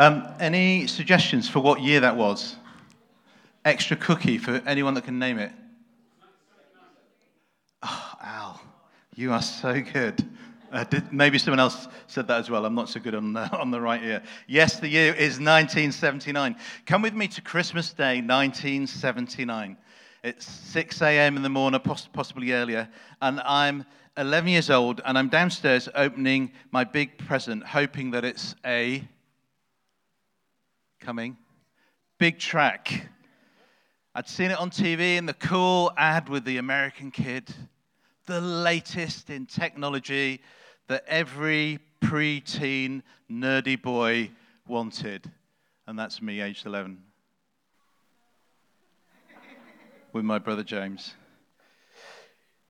Um, any suggestions for what year that was? Extra cookie for anyone that can name it. Oh, Al, you are so good. Uh, did, maybe someone else said that as well. I'm not so good on the, on the right ear. Yes, the year is 1979. Come with me to Christmas Day, 1979. It's 6 a.m. in the morning, possibly earlier, and I'm 11 years old, and I'm downstairs opening my big present, hoping that it's a coming Big Trak. I'd seen it on TV in the cool ad with the American kid, the latest in technology that every preteen nerdy boy wanted. And that's me, aged 11, with my brother James.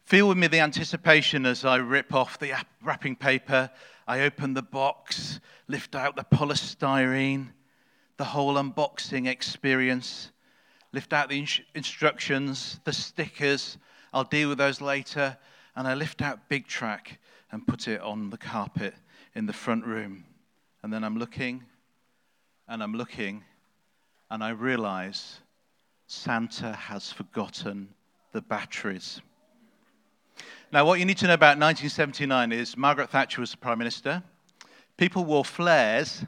Feel with me the anticipation as I rip off the wrapping paper. I open the box, lift out the polystyrene, the whole unboxing experience, lift out the instructions, the stickers. I'll deal with those later. And I lift out Big Trak and put it on the carpet in the front room. And then I'm looking and I'm looking and I realize Santa has forgotten the batteries. Now, what you need to know about 1979 is Margaret Thatcher was the Prime Minister. People wore flares,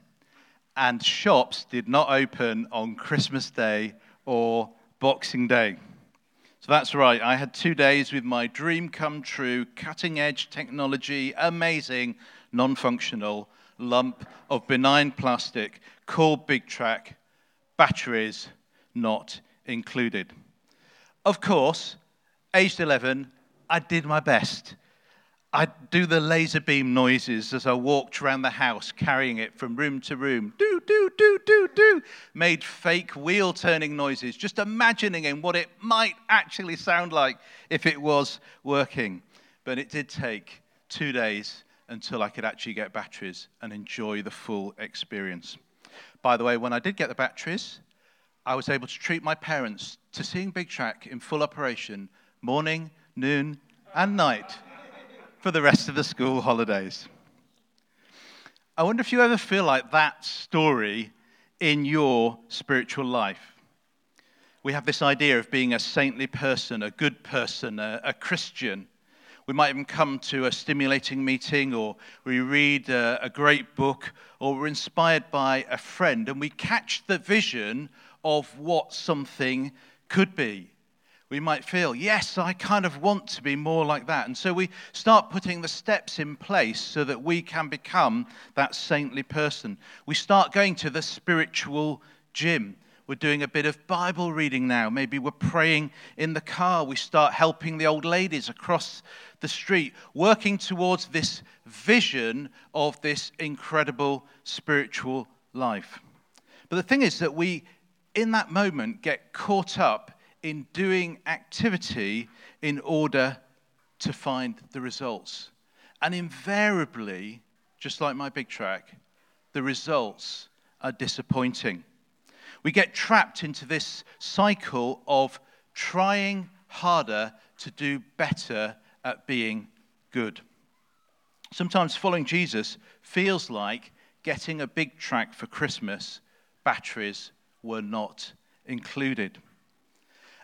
and shops did not open on Christmas Day or Boxing Day. So that's right. I had two days with my dream come true, cutting edge technology, amazing, non functional lump of benign plastic called Big Trak, batteries not included. Of course, aged 11, I did my best. I'd do the laser beam noises as I walked around the house, carrying it from room to room. Do, do, do, do, do. Made fake wheel turning noises, just imagining in what it might actually sound like if it was working. But it did take two days until I could actually get batteries and enjoy the full experience. By the way, when I did get the batteries, I was able to treat my parents to seeing Big Trak in full operation morning, noon, and night for the rest of the school holidays. I wonder if you ever feel like that story in your spiritual life. We have this idea of being a saintly person, a good person, a, a Christian. We might even come to a stimulating meeting, or we read a, a great book, or we're inspired by a friend, and we catch the vision of what something could be we might feel, yes, I kind of want to be more like that. And so we start putting the steps in place so that we can become that saintly person. We start going to the spiritual gym. We're doing a bit of Bible reading now. Maybe we're praying in the car. We start helping the old ladies across the street, working towards this vision of this incredible spiritual life. But the thing is that we, in that moment, get caught up in doing activity in order to find the results. And invariably, just like my Big Trak, the results are disappointing. We get trapped into this cycle of trying harder to do better at being good. Sometimes following Jesus feels like getting a Big Trak for Christmas, batteries were not included.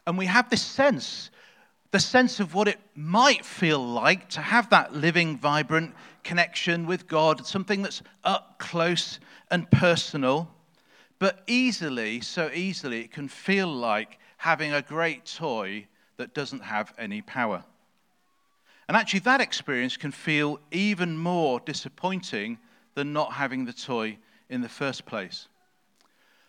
And we have this sense, the sense of what it might feel like to have that living, vibrant connection with God, something that's up close and personal. But easily, so easily, it can feel like having a great toy that doesn't have any power. And actually, that experience can feel even more disappointing than not having the toy in the first place.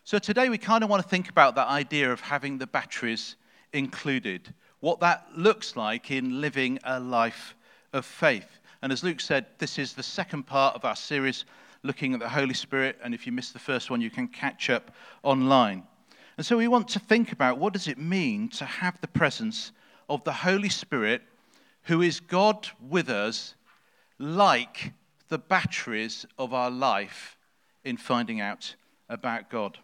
So, today we kind of want to think about that idea of having the batteries included, what that looks like in living a life of faith. And as Luke said, this is the second part of our series looking at the Holy Spirit. And if you missed the first one, you can catch up online. And so we want to think about what does it mean to have the presence of the Holy Spirit, who is God with us, like the batteries of our life in finding out about God.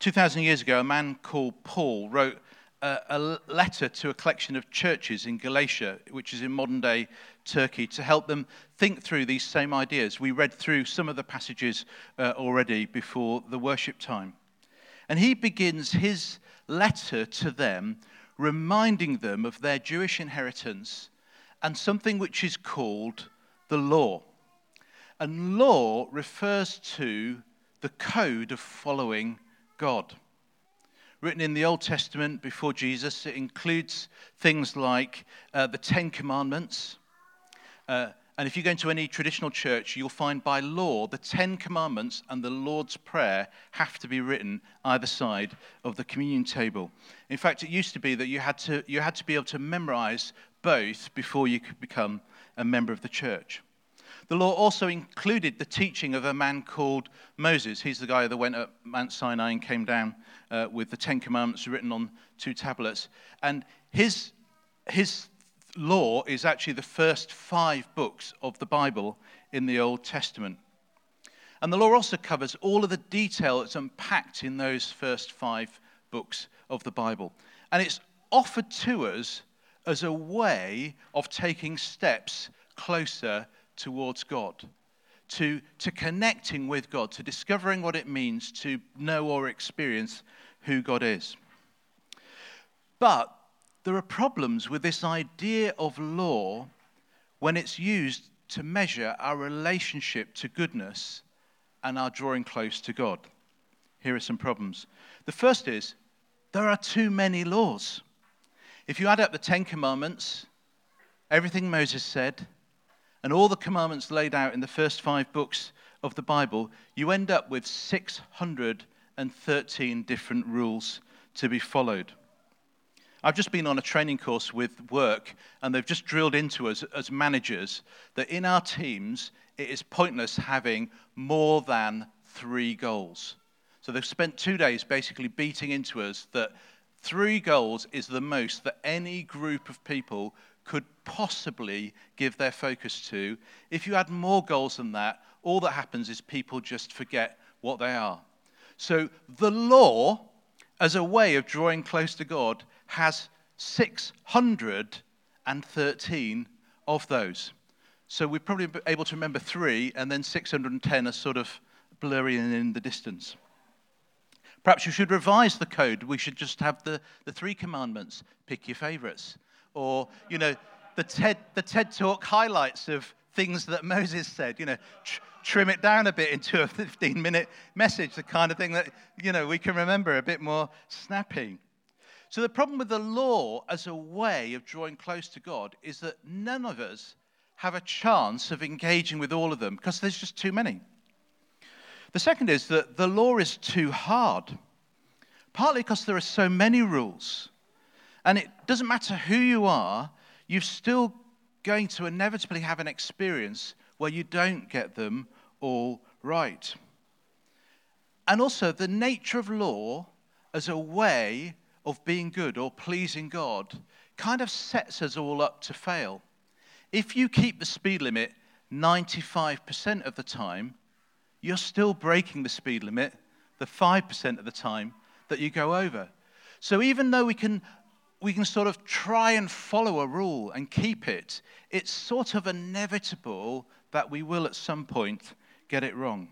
2,000 years ago, a man called Paul wrote a, a, letter to a collection of churches in Galatia, which is in modern day Turkey, to help them think through these same ideas. We read through some of the passages uh, already before the worship time. And he begins his letter to them, reminding them of their Jewish inheritance and something which is called the law. And law refers to the code of following God written in the Old Testament before Jesus. It includes things like uh, the Ten Commandments. Uh, and if you go into any traditional church, you'll find by law the Ten Commandments and the Lord's Prayer have to be written either side of the communion table. In fact, it used to be that you had to, you had to be able to memorize both before you could become a member of the church. The law also included the teaching of a man called Moses. He's the guy that went up Mount Sinai and came down uh, with the Ten Commandments written on two tablets. And his, his law is actually the first five books of the Bible in the Old Testament. And the law also covers all of the detail that's unpacked in those first five books of the Bible. And it's offered to us as a way of taking steps closer towards God, to, to connecting with God, to discovering what it means to know or experience who God is. But there are problems with this idea of law when it's used to measure our relationship to goodness and our drawing close to God. Here are some problems. The first is there are too many laws. If you add up the Ten Commandments, everything Moses said, and all the commandments laid out in the first five books of the Bible, you end up with 613 different rules to be followed. I've just been on a training course with work, and they've just drilled into us as managers that in our teams, it is pointless having more than three goals. So they've spent two days basically beating into us that three goals is the most that any group of people could possibly give their focus to. If you add more goals than that, all that happens is people just forget what they are. So the law, as a way of drawing close to God, has 613 of those. So we're probably able to remember three, and then 610 are sort of blurry in the distance. Perhaps you should revise the code. We should just have the, the three commandments. Pick your favorites or, you know, the TED, the TED Talk highlights of things that Moses said, you know, tr- trim it down a bit into a 15 minute message, the kind of thing that, you know, we can remember a bit more snappy. So the problem with the law as a way of drawing close to God is that none of us have a chance of engaging with all of them because there's just too many. The second is that the law is too hard, partly because there are so many rules. And it doesn't matter who you are, you're still going to inevitably have an experience where you don't get them all right. And also, the nature of law as a way of being good or pleasing God kind of sets us all up to fail. If you keep the speed limit 95% of the time, you're still breaking the speed limit the 5% of the time that you go over. So even though we can we can sort of try and follow a rule and keep it, it's sort of inevitable that we will at some point get it wrong.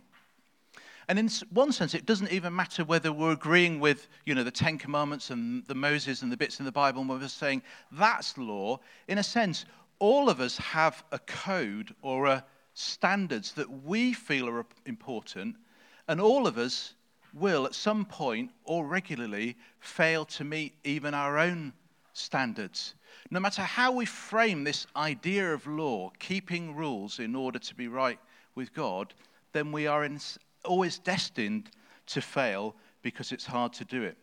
And in one sense, it doesn't even matter whether we're agreeing with, you know, the Ten Commandments and the Moses and the bits in the Bible, and we're saying that's law. In a sense, all of us have a code or a standards that we feel are important, and all of us will at some point or regularly fail to meet even our own standards. No matter how we frame this idea of law, keeping rules in order to be right with God, then we are in, always destined to fail because it's hard to do it.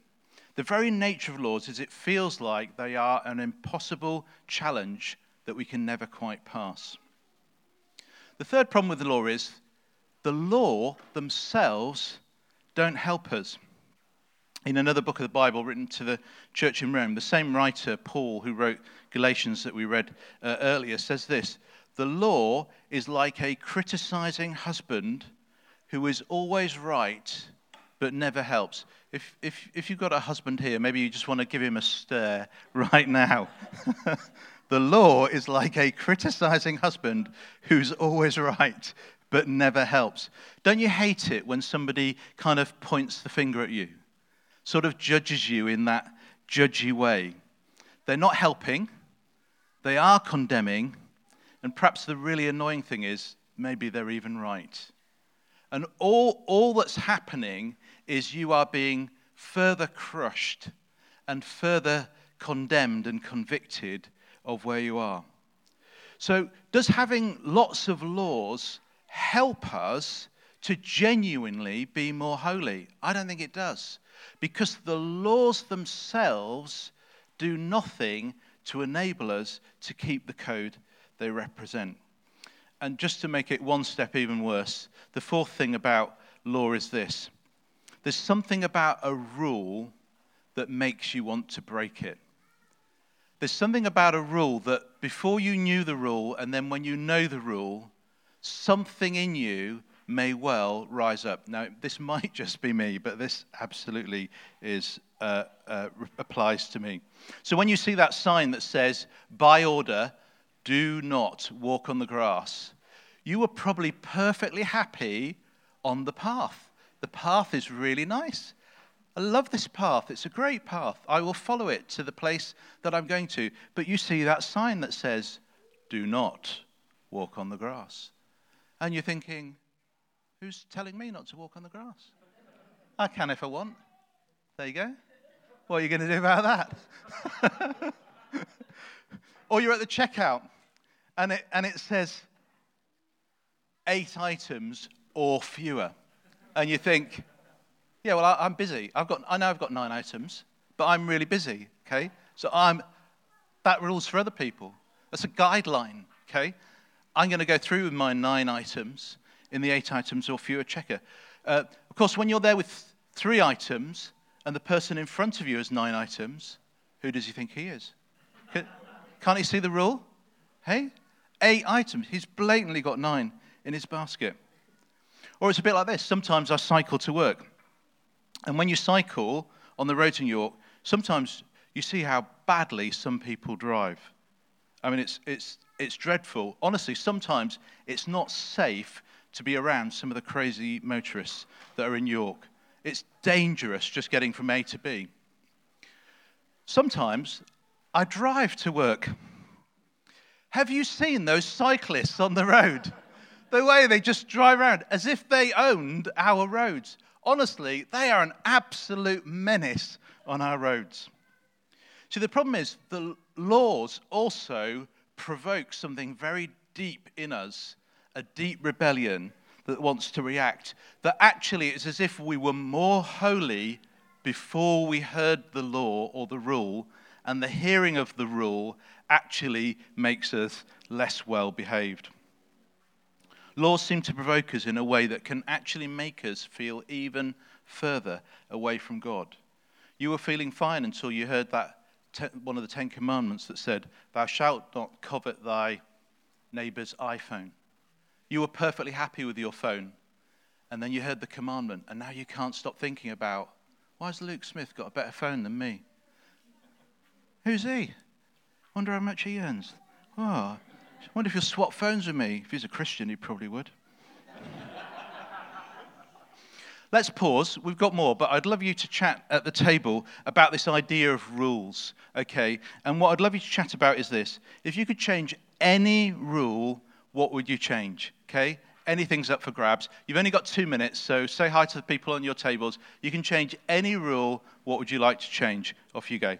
The very nature of laws is it feels like they are an impossible challenge that we can never quite pass. The third problem with the law is the law themselves don't help us in another book of the Bible written to the church in Rome, the same writer, Paul, who wrote Galatians that we read uh, earlier, says this The law is like a criticizing husband who is always right but never helps. if, if, if you've got a husband here, maybe you just want to give him a stare right now. the law is like a criticizing husband who's always right but never helps. Don't you hate it when somebody kind of points the finger at you, sort of judges you in that judgy way? They're not helping, they are condemning, and perhaps the really annoying thing is maybe they're even right. And all, all that's happening is you are being further crushed and further condemned and convicted of where you are. So, does having lots of laws help us to genuinely be more holy? I don't think it does. Because the laws themselves do nothing to enable us to keep the code they represent. And just to make it one step even worse, the fourth thing about law is this there's something about a rule that makes you want to break it. There's something about a rule that before you knew the rule, and then when you know the rule, something in you may well rise up. Now, this might just be me, but this absolutely is, uh, uh, applies to me. So when you see that sign that says, by order, do not walk on the grass, you were probably perfectly happy on the path. The path is really nice. I love this path. It's a great path. I will follow it to the place that I'm going to. But you see that sign that says, do not walk on the grass. And you're thinking, who's telling me not to walk on the grass? I can if I want. There you go. What are you going to do about that? or you're at the checkout and it, and it says eight items or fewer. And you think, yeah, well, I, am busy. I've got, I know I've got nine items, but I'm really busy, okay? So I'm, that rules for other people. That's a guideline, okay? I'm going to go through with my nine items in the eight items or fewer checker. Uh, of course, when you're there with three items and the person in front of you has nine items, who does he think he is? Can't he see the rule? Hey? Eight items. He's blatantly got nine in his basket. Or it's a bit like this. Sometimes I cycle to work. And when you cycle on the road in York, sometimes you see how badly some people drive. I mean, it's, it's, it's dreadful. Honestly, sometimes it's not safe to be around some of the crazy motorists that are in York. It's dangerous just getting from A to B. Sometimes I drive to work. Have you seen those cyclists on the road? The way they just drive around as if they owned our roads. Honestly, they are an absolute menace on our roads. See, the problem is the laws also provoke something very deep in us, a deep rebellion that wants to react. That actually it's as if we were more holy before we heard the law or the rule, and the hearing of the rule actually makes us less well behaved. Laws seem to provoke us in a way that can actually make us feel even further away from God. You were feeling fine until you heard that one of the Ten Commandments that said, Thou shalt not covet thy neighbor's iPhone. You were perfectly happy with your phone, and then you heard the commandment, and now you can't stop thinking about, why has Luke Smith got a better phone than me? Who's he? Wonder how much he earns. Oh, wonder if he'll swap phones with me. If he's a Christian, he probably would. Let's pause. We've got more, but I'd love you to chat at the table about this idea of rules, okay? And what I'd love you to chat about is this. If you could change any rule, what would you change, okay? Anything's up for grabs. You've only got two minutes, so say hi to the people on your tables. You can change any rule. What would you like to change? Off you go.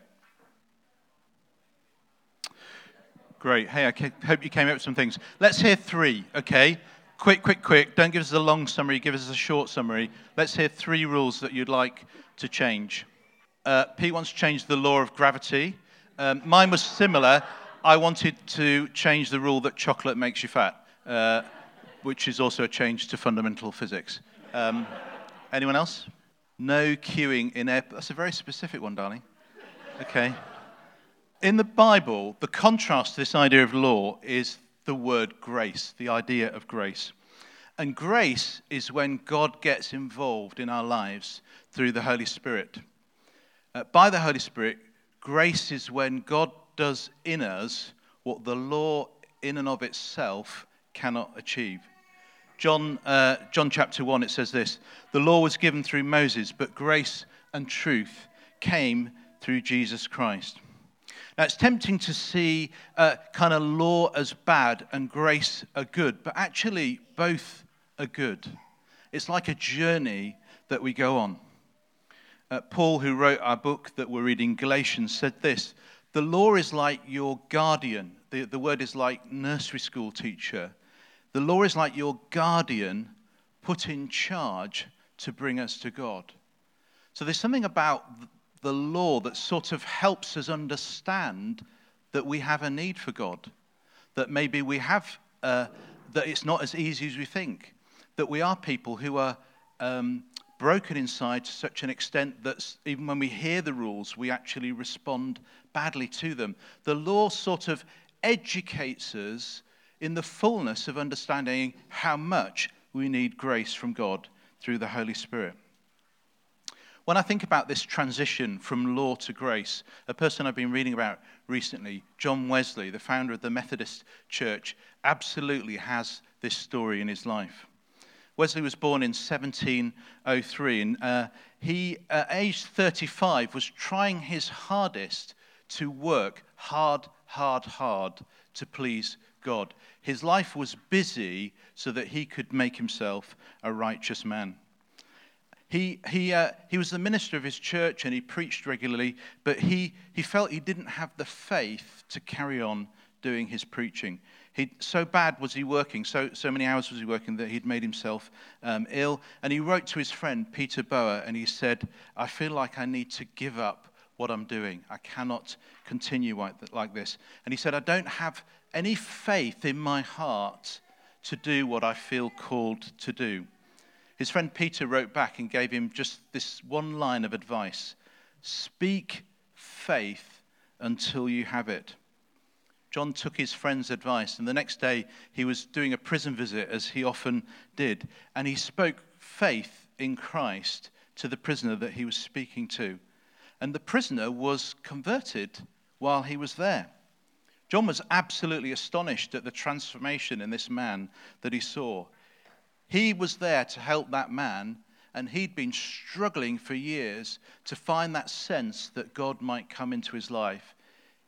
Great. Hey, I hope you came up with some things. Let's hear three, okay? quick, quick, quick. Don't give us a long summary, give us a short summary. Let's hear three rules that you'd like to change. Uh, Pete wants to change the law of gravity. Um, mine was similar. I wanted to change the rule that chocolate makes you fat, uh, which is also a change to fundamental physics. Um, anyone else? No queuing in air. That's a very specific one, darling. Okay. In the Bible, the contrast to this idea of law is the word grace, the idea of grace. And grace is when God gets involved in our lives through the Holy Spirit. Uh, by the Holy Spirit, grace is when God does in us what the law in and of itself cannot achieve. John, uh, John chapter 1, it says this The law was given through Moses, but grace and truth came through Jesus Christ. Now, it's tempting to see uh, kind of law as bad and grace as good, but actually, both are good. It's like a journey that we go on. Uh, Paul, who wrote our book that we're reading, Galatians, said this The law is like your guardian. The, the word is like nursery school teacher. The law is like your guardian put in charge to bring us to God. So there's something about the law that sort of helps us understand that we have a need for God, that maybe we have, uh, that it's not as easy as we think, that we are people who are um, broken inside to such an extent that even when we hear the rules, we actually respond badly to them. The law sort of educates us in the fullness of understanding how much we need grace from God through the Holy Spirit. When I think about this transition from law to grace, a person I've been reading about recently, John Wesley, the founder of the Methodist Church, absolutely has this story in his life. Wesley was born in 1703, and uh, he, at age 35, was trying his hardest to work hard, hard, hard to please God. His life was busy so that he could make himself a righteous man. He, he, uh, he was the minister of his church and he preached regularly, but he, he felt he didn't have the faith to carry on doing his preaching. He, so bad was he working, so, so many hours was he working that he'd made himself um, ill. And he wrote to his friend Peter Boer and he said, I feel like I need to give up what I'm doing. I cannot continue like this. And he said, I don't have any faith in my heart to do what I feel called to do. His friend Peter wrote back and gave him just this one line of advice Speak faith until you have it. John took his friend's advice, and the next day he was doing a prison visit, as he often did, and he spoke faith in Christ to the prisoner that he was speaking to. And the prisoner was converted while he was there. John was absolutely astonished at the transformation in this man that he saw. He was there to help that man, and he'd been struggling for years to find that sense that God might come into his life.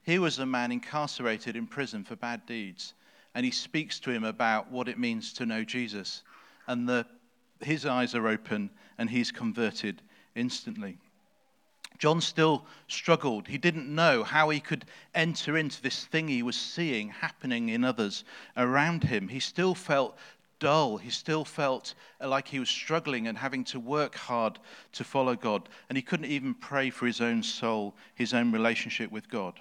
He was a man incarcerated in prison for bad deeds, and he speaks to him about what it means to know Jesus. And the, his eyes are open, and he's converted instantly. John still struggled. He didn't know how he could enter into this thing he was seeing happening in others around him. He still felt dull. He still felt uh, like he was struggling and having to work hard to follow God. And he couldn't even pray for his own soul, his own relationship with God.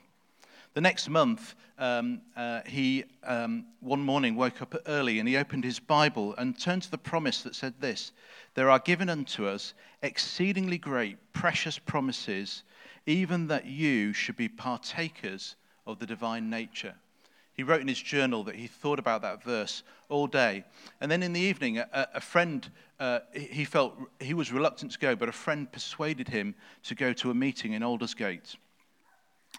The next month, um, uh, he um, one morning woke up early and he opened his Bible and turned to the promise that said this There are given unto us exceedingly great, precious promises, even that you should be partakers of the divine nature. He wrote in his journal that he thought about that verse all day. And then in the evening, a, a friend, uh, he felt he was reluctant to go, but a friend persuaded him to go to a meeting in Aldersgate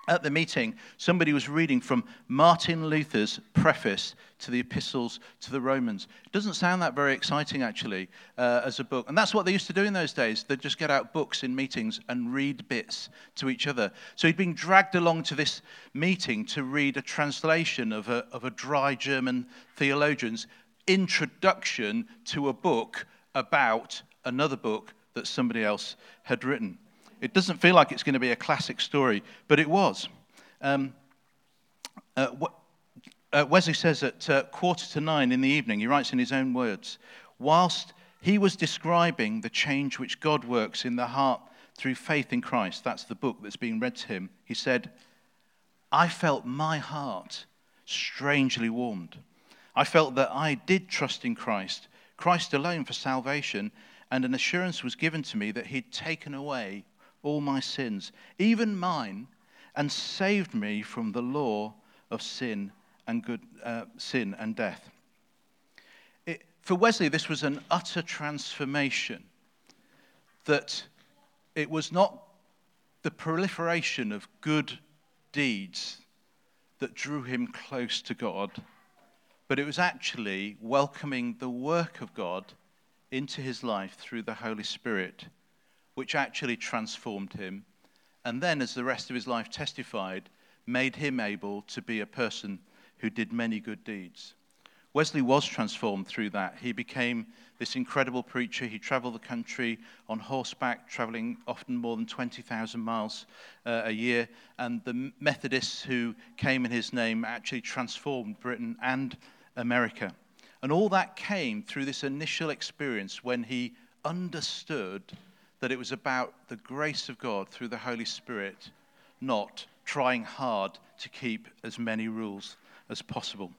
at the meeting, somebody was reading from Martin Luther's preface to the epistles to the Romans. It doesn't sound that very exciting, actually, uh, as a book. And that's what they used to do in those days. They'd just get out books in meetings and read bits to each other. So he'd been dragged along to this meeting to read a translation of a, of a dry German theologian's introduction to a book about another book that somebody else had written. It doesn't feel like it's going to be a classic story, but it was. Um, uh, uh, Wesley says at uh, quarter to nine in the evening, he writes in his own words, whilst he was describing the change which God works in the heart through faith in Christ, that's the book that's being read to him, he said, I felt my heart strangely warmed. I felt that I did trust in Christ, Christ alone for salvation, and an assurance was given to me that he'd taken away all my sins, even mine, and saved me from the law of sin and good uh, sin and death. It, for Wesley, this was an utter transformation. That it was not the proliferation of good deeds that drew him close to God, but it was actually welcoming the work of God into his life through the Holy Spirit, which actually transformed him. And then, as the rest of his life testified, made him able to be a person who did many good deeds. Wesley was transformed through that. He became this incredible preacher. He traveled the country on horseback, traveling often more than 20,000 miles uh, a year. And the Methodists who came in his name actually transformed Britain and America. And all that came through this initial experience when he understood that it was about the grace of God through the Holy Spirit, not trying hard to keep as many rules as possible.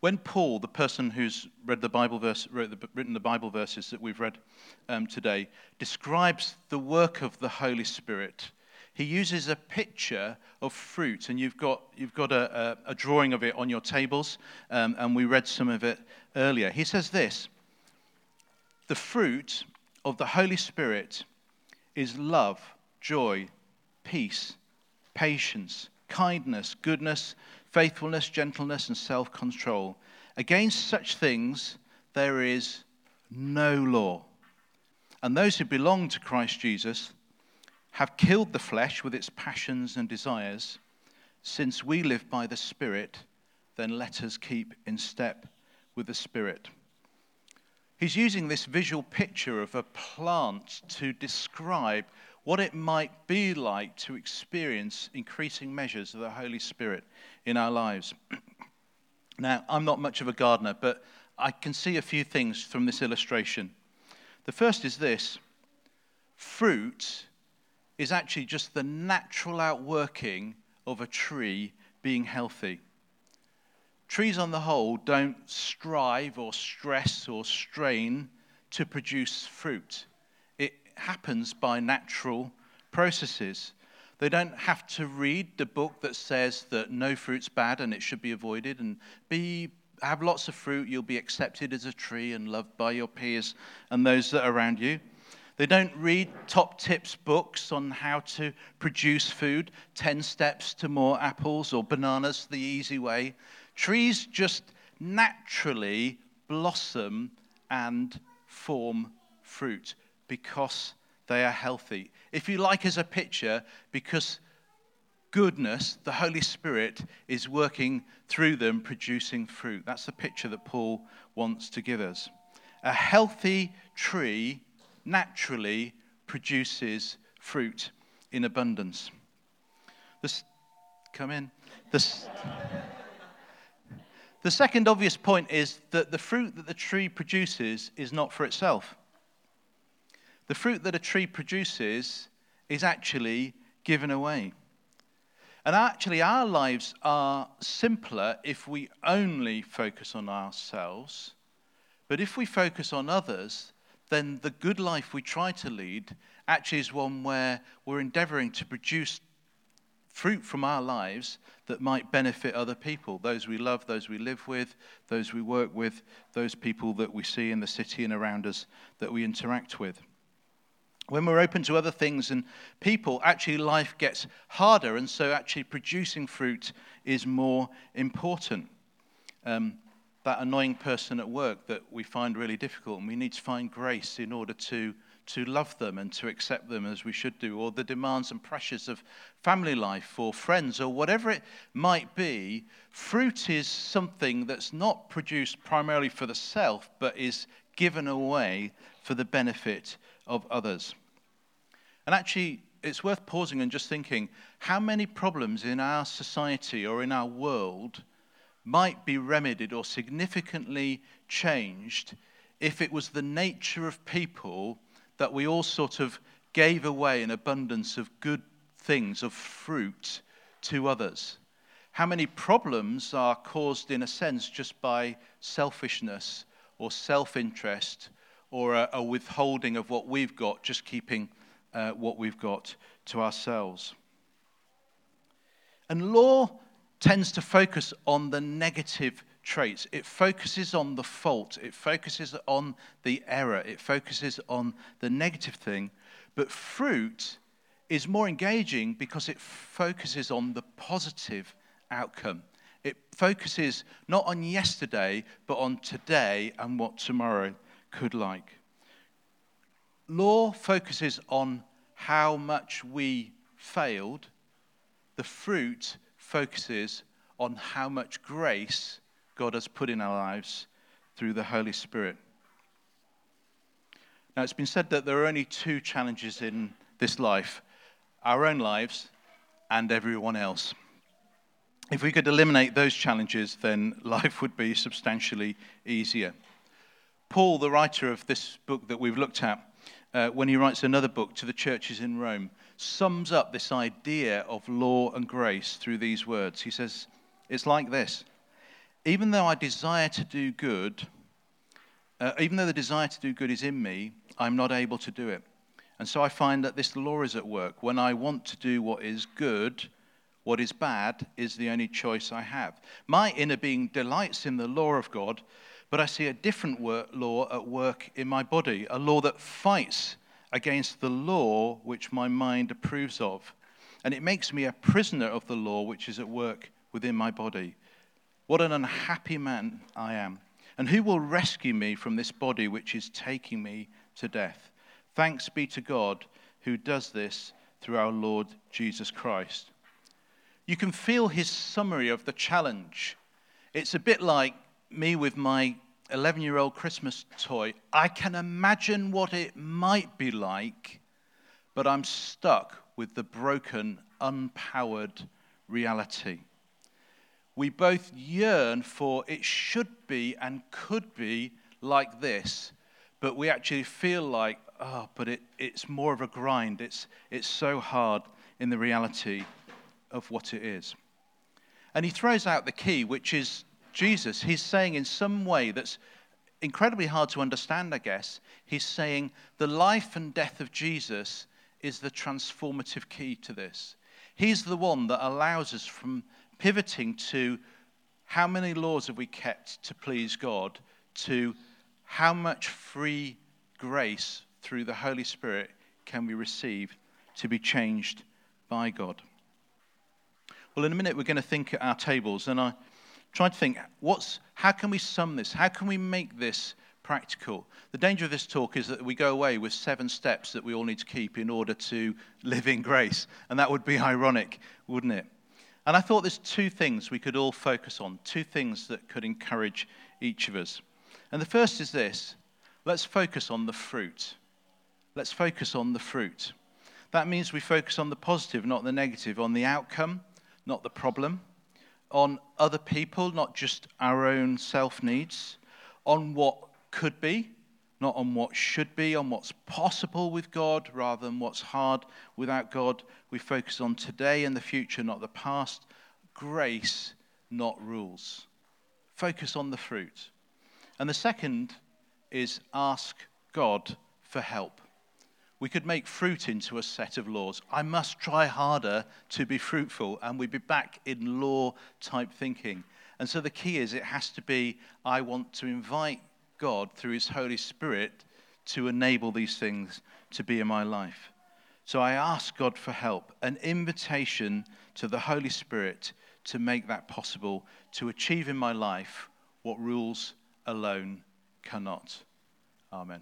When Paul, the person who's read the Bible verse, the, written the Bible verses that we've read um, today, describes the work of the Holy Spirit, he uses a picture of fruit, and you've got, you've got a, a, a drawing of it on your tables, um, and we read some of it earlier. He says this The fruit of the Holy Spirit is love, joy, peace, patience, kindness, goodness, faithfulness, gentleness, and self control. Against such things there is no law. And those who belong to Christ Jesus have killed the flesh with its passions and desires. Since we live by the Spirit, then let us keep in step with the Spirit. He's using this visual picture of a plant to describe what it might be like to experience increasing measures of the Holy Spirit in our lives. now, I'm not much of a gardener, but I can see a few things from this illustration. The first is this fruit is actually just the natural outworking of a tree being healthy. Trees, on the whole, don't strive or stress or strain to produce fruit It happens by natural processes. They don't have to read the book that says that no fruit's bad and it should be avoided, and be have lots of fruit, you'll be accepted as a tree and loved by your peers and those that are around you. They don't read top tips books on how to produce food, 10 steps to more apples or bananas the easy way. Trees just naturally blossom and form fruit because they are healthy. If you like, as a picture, because goodness, the Holy Spirit, is working through them, producing fruit. That's the picture that Paul wants to give us. A healthy tree naturally produces fruit in abundance. This, come in. This, the second obvious point is that the fruit that the tree produces is not for itself. The fruit that a tree produces is actually given away. And actually, our lives are simpler if we only focus on ourselves. But if we focus on others, then the good life we try to lead actually is one where we're endeavoring to produce fruit from our lives that might benefit other people those we love, those we live with, those we work with, those people that we see in the city and around us that we interact with when we're open to other things and people, actually life gets harder, and so actually producing fruit is more important. Um, that annoying person at work that we find really difficult, and we need to find grace in order to, to love them and to accept them as we should do, or the demands and pressures of family life or friends or whatever it might be. Fruit is something that's not produced primarily for the self, but is given away for the benefit of others. And actually, it's worth pausing and just thinking how many problems in our society or in our world might be remedied or significantly changed if it was the nature of people that we all sort of gave away an abundance of good things, of fruit to others. How many problems are caused, in a sense, just by selfishness or self interest or a, a withholding of what we've got, just keeping uh, what we've got to ourselves. And law tends to focus on the negative traits. It focuses on the fault, it focuses on the error, it focuses on the negative thing. But fruit is more engaging because it focuses on the positive outcome. It focuses not on yesterday, but on today and what tomorrow could like. Law focuses on how much we failed. The fruit focuses on how much grace God has put in our lives through the Holy Spirit. Now, it's been said that there are only two challenges in this life our own lives and everyone else. If we could eliminate those challenges, then life would be substantially easier. Paul, the writer of this book that we've looked at, uh, when he writes another book to the churches in Rome, sums up this idea of law and grace through these words. He says, It's like this Even though I desire to do good, uh, even though the desire to do good is in me, I'm not able to do it. And so I find that this law is at work. When I want to do what is good, what is bad is the only choice I have. My inner being delights in the law of God, but I see a different law at work in my body, a law that fights against the law which my mind approves of. And it makes me a prisoner of the law which is at work within my body. What an unhappy man I am. And who will rescue me from this body which is taking me to death? Thanks be to God who does this through our Lord Jesus Christ. You can feel his summary of the challenge. It's a bit like me with my 11 year old Christmas toy. I can imagine what it might be like, but I'm stuck with the broken, unpowered reality. We both yearn for it should be and could be like this, but we actually feel like, oh, but it, it's more of a grind. It's, it's so hard in the reality of what it is. And he throws out the key, which is Jesus. He's saying in some way that's incredibly hard to understand, I guess, he's saying the life and death of Jesus is the transformative key to this. He's the one that allows us from pivoting to how many laws have we kept to please God to how much free grace through the Holy Spirit can we receive to be changed by God. Well, in a minute, we're going to think at our tables, and I tried to think what's, how can we sum this? How can we make this practical? The danger of this talk is that we go away with seven steps that we all need to keep in order to live in grace, and that would be ironic, wouldn't it? And I thought there's two things we could all focus on, two things that could encourage each of us. And the first is this let's focus on the fruit. Let's focus on the fruit. That means we focus on the positive, not the negative, on the outcome, not the problem, on other people, not just our own self needs, on what could be, not on what should be, on what's possible with God rather than what's hard without God. We focus on today and the future, not the past. Grace, not rules. Focus on the fruit. And the second is ask God for help. We could make fruit into a set of laws. I must try harder to be fruitful, and we'd be back in law type thinking. And so the key is it has to be I want to invite God through His Holy Spirit to enable these things to be in my life. So I ask God for help, an invitation to the Holy Spirit to make that possible, to achieve in my life what rules alone cannot. Amen.